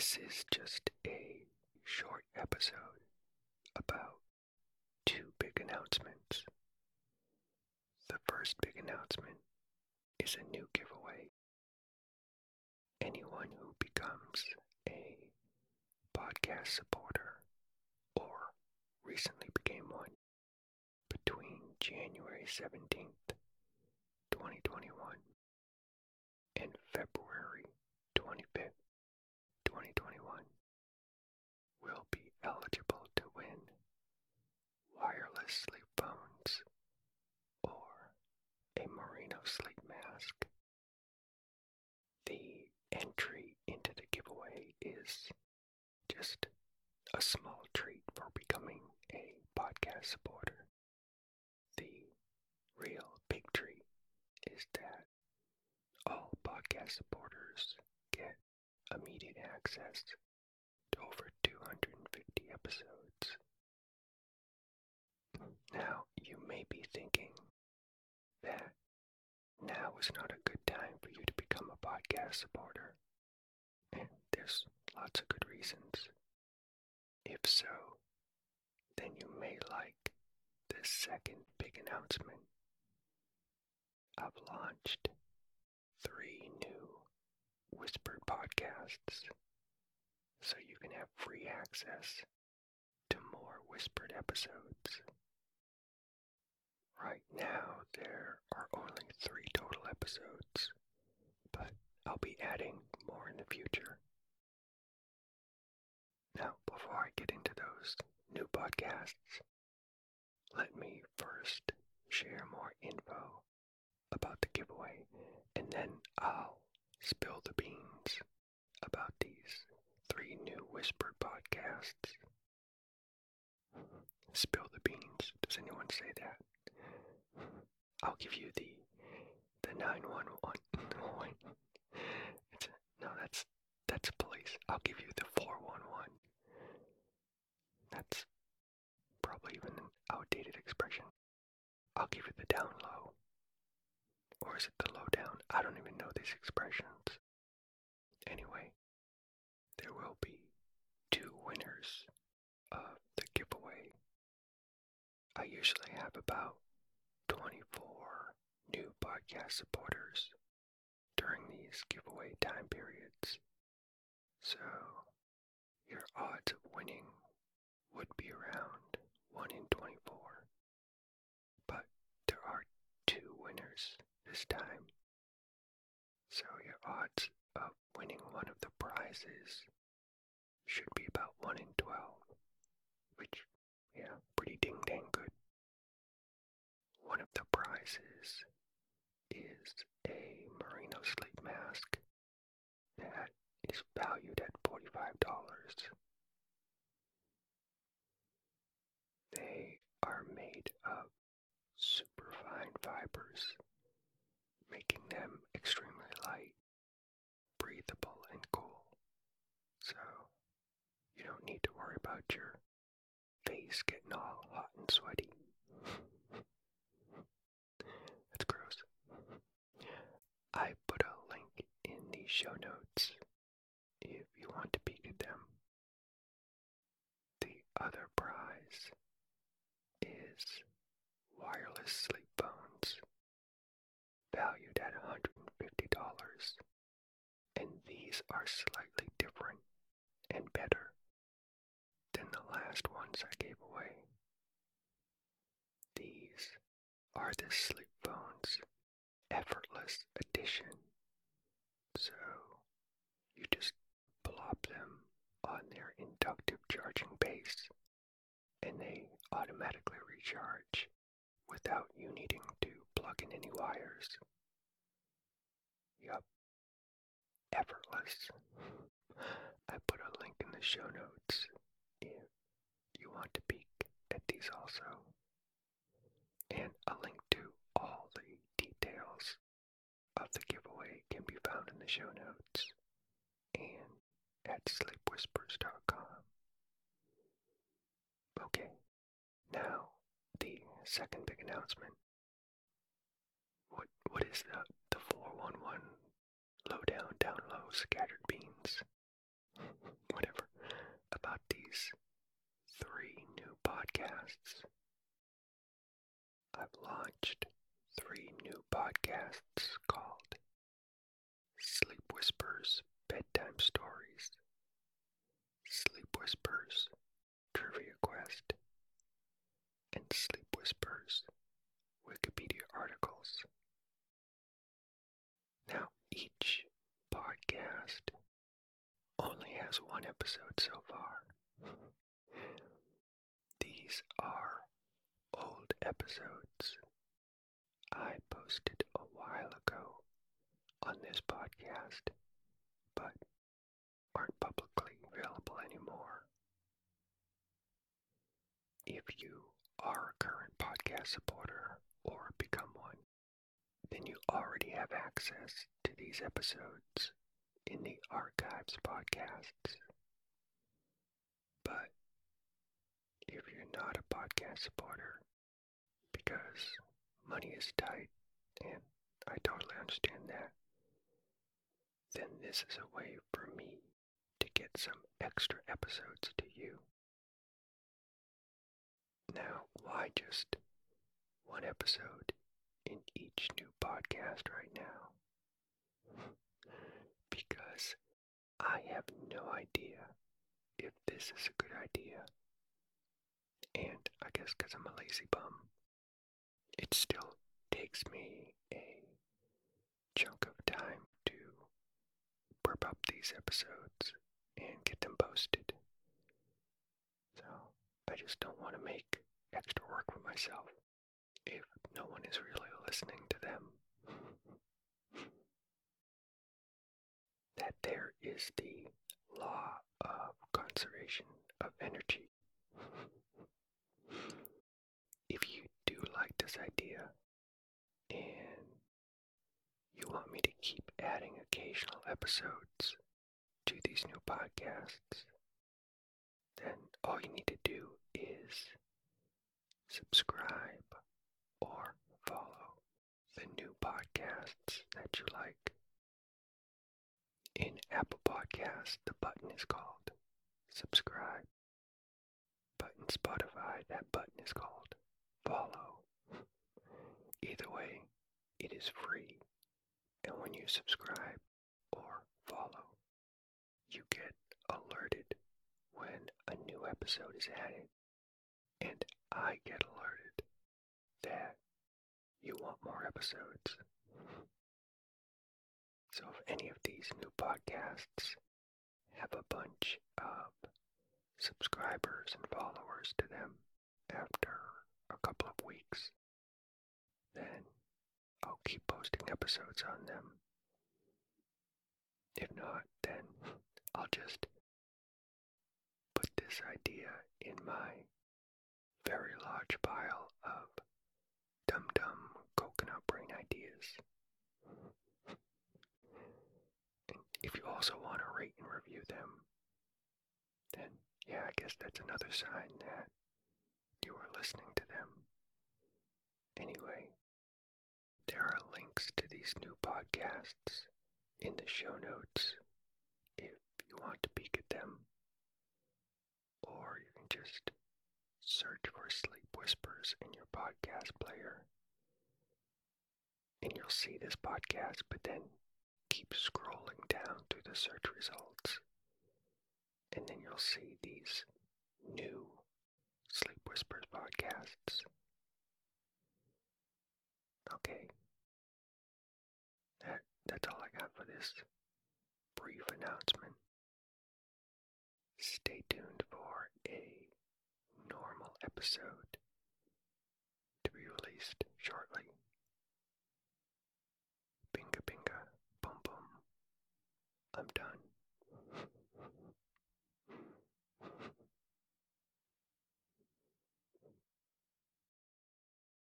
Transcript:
This is just a short episode about two big announcements. The first big announcement is a new giveaway. Anyone who becomes a podcast supporter or recently became one between January 17th, 2021 and February 25th, 2021 will be eligible to win wireless sleep phones or a Sleep mask. The entry into the giveaway is just a small treat for becoming a podcast supporter. The real big treat is that all podcast supporters get immediate access to over 250 episodes. Now, you may be thinking that is not a good time for you to become a podcast supporter, and there's lots of good reasons. If so, then you may like this second big announcement. I've launched three new whispered podcasts so you can have free access to more whispered episodes. Right now, there are only three total episodes, but I'll be adding more in the future. Now, before I get into those new podcasts, let me first share more info about the giveaway, and then I'll spill the beans about these three new whispered podcasts. Spill the beans. Does anyone? I'll give you the the nine one one. It's a, no, that's that's police. I'll give you the four one one. That's probably even an outdated expression. I'll give you the down low. Or is it the low down? I don't even know these expressions. Anyway, there will be two winners of the giveaway. I usually have about 24 new podcast supporters during these giveaway time periods. So, your odds of winning would be around 1 in 24. But there are two winners this time. So your odds of winning one of the prizes should be about 1 in 12. Which, yeah, pretty ding dang good. One of the prizes is a merino sleep mask that is valued at $45. They are made of superfine fibers, making them extremely light, breathable, and cool. So you don't need to worry about your face getting all hot and sweaty. That's gross. I put a link in the show notes if you want to peek at them. The other prize is wireless sleep phones valued at $150 and these are slightly different and better than the last ones I gave away. These are the Sleep Phones Effortless Edition. So you just plop them on their inductive charging base and they automatically recharge without you needing to plug in any wires. Yup. Effortless. I put a link in the show notes if you want to peek at these also. And a link to all the details of the giveaway can be found in the show notes and at sleepwhispers.com. second big announcement. What what is the the four one one low down down low scattered beans? Whatever about these three new podcasts. I've launched three new podcasts called Sleep Whispers Bedtime Stories, Sleep Whispers Trivia Quest, and Sleep Whispers Wikipedia articles. Now, each podcast only has one episode so far. These are old episodes I posted a while ago on this podcast, but aren't publicly available anymore. If you are a current podcast supporter or become one, then you already have access to these episodes in the Archives podcasts. But if you're not a podcast supporter, because money is tight, and I totally understand that, then this is a way for me to get some extra episodes to you. Why just one episode in each new podcast right now? because I have no idea if this is a good idea. And I guess because I'm a lazy bum, it still takes me a chunk of time to prep up these episodes and get them posted. So I just don't want to make extra work for myself if no one is really listening to them. that there is the law of conservation of energy. if you do like this idea and you want me to keep adding occasional episodes to these new podcasts, then all you need to do is subscribe or follow the new podcasts that you like. In Apple Podcasts, the button is called subscribe. But in Spotify, that button is called follow. Either way, it is free. And when you subscribe or follow, you get alerted when a new episode is added. I get alerted that you want more episodes. So if any of these new podcasts have a bunch of subscribers and followers to them after a couple of weeks, then I'll keep posting episodes on them. If not, then I'll just put this idea in my very large pile of dum dum coconut brain ideas. And if you also want to rate and review them, then yeah, I guess that's another sign that you are listening to them. Anyway, there are links to these new podcasts in the show notes if you want to peek at them. Or you can just search for Sleep Whispers in your podcast player. And you'll see this podcast, but then keep scrolling down through the search results. And then you'll see these new Sleep Whispers podcasts. Okay. That that's all I got for this brief announcement. Stay tuned for a episode to be released shortly. Binga binga, bum bum. I'm done.